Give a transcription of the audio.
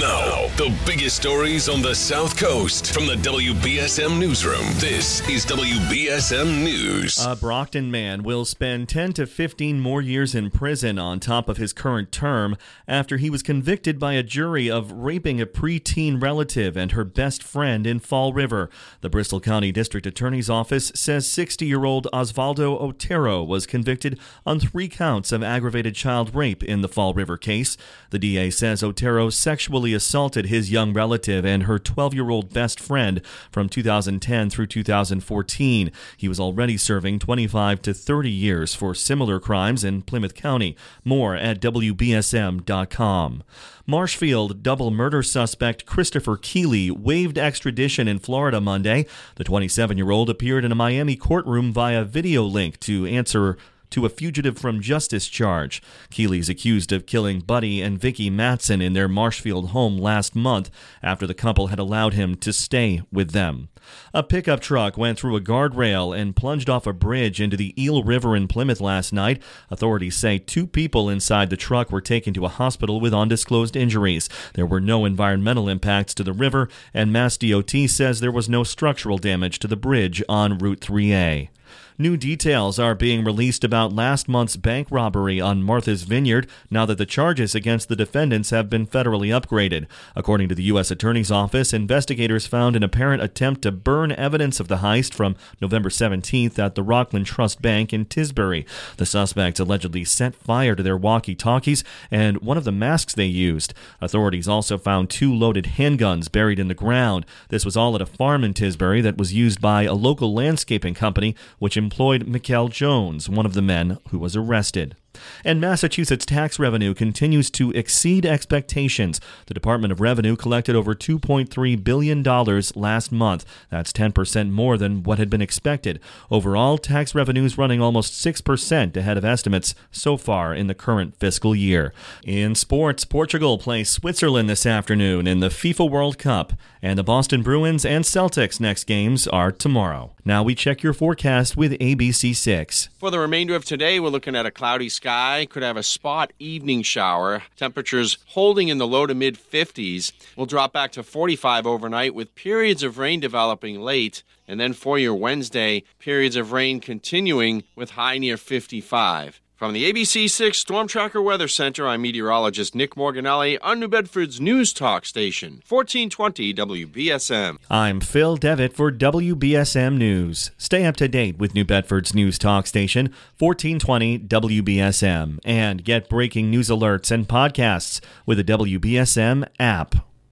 Now, the biggest stories on the South Coast from the WBSM Newsroom. This is WBSM News. A Brockton man will spend 10 to 15 more years in prison on top of his current term after he was convicted by a jury of raping a preteen relative and her best friend in Fall River. The Bristol County District Attorney's Office says 60 year old Osvaldo Otero was convicted on three counts of aggravated child rape in the Fall River case. The DA says Otero sexually assaulted his young relative and her 12 year old best friend from 2010 through 2014. He was already serving 25 to 30 years for similar crimes in Plymouth County. More at WBSM.com. Marshfield double murder suspect Christopher Keeley waived extradition in Florida Monday. The 27 year old appeared in a Miami courtroom via video link to answer to a fugitive from justice charge. Keeley's accused of killing Buddy and Vicky Matson in their Marshfield home last month after the couple had allowed him to stay with them. A pickup truck went through a guardrail and plunged off a bridge into the Eel River in Plymouth last night. Authorities say two people inside the truck were taken to a hospital with undisclosed injuries. There were no environmental impacts to the river, and Mass DOT says there was no structural damage to the bridge on Route 3A. New details are being released about last month's bank robbery on Martha's Vineyard now that the charges against the defendants have been federally upgraded. According to the U.S. Attorney's Office, investigators found an apparent attempt to burn evidence of the heist from November 17th at the Rockland Trust Bank in Tisbury. The suspects allegedly set fire to their walkie talkies and one of the masks they used. Authorities also found two loaded handguns buried in the ground. This was all at a farm in Tisbury that was used by a local landscaping company, which employed Mikkel Jones, one of the men who was arrested. And Massachusetts tax revenue continues to exceed expectations. The Department of Revenue collected over $2.3 billion last month. That's 10% more than what had been expected. Overall, tax revenues running almost 6% ahead of estimates so far in the current fiscal year. In sports, Portugal plays Switzerland this afternoon in the FIFA World Cup, and the Boston Bruins and Celtics next games are tomorrow. Now we check your forecast with ABC6. For the remainder of today, we're looking at a cloudy sky. Could have a spot evening shower. Temperatures holding in the low to mid 50s. We'll drop back to 45 overnight with periods of rain developing late. And then for your Wednesday, periods of rain continuing with high near 55. From the ABC 6 Storm Tracker Weather Center, I'm meteorologist Nick Morganelli on New Bedford's News Talk Station, 1420 WBSM. I'm Phil Devitt for WBSM News. Stay up to date with New Bedford's News Talk Station, 1420 WBSM, and get breaking news alerts and podcasts with the WBSM app.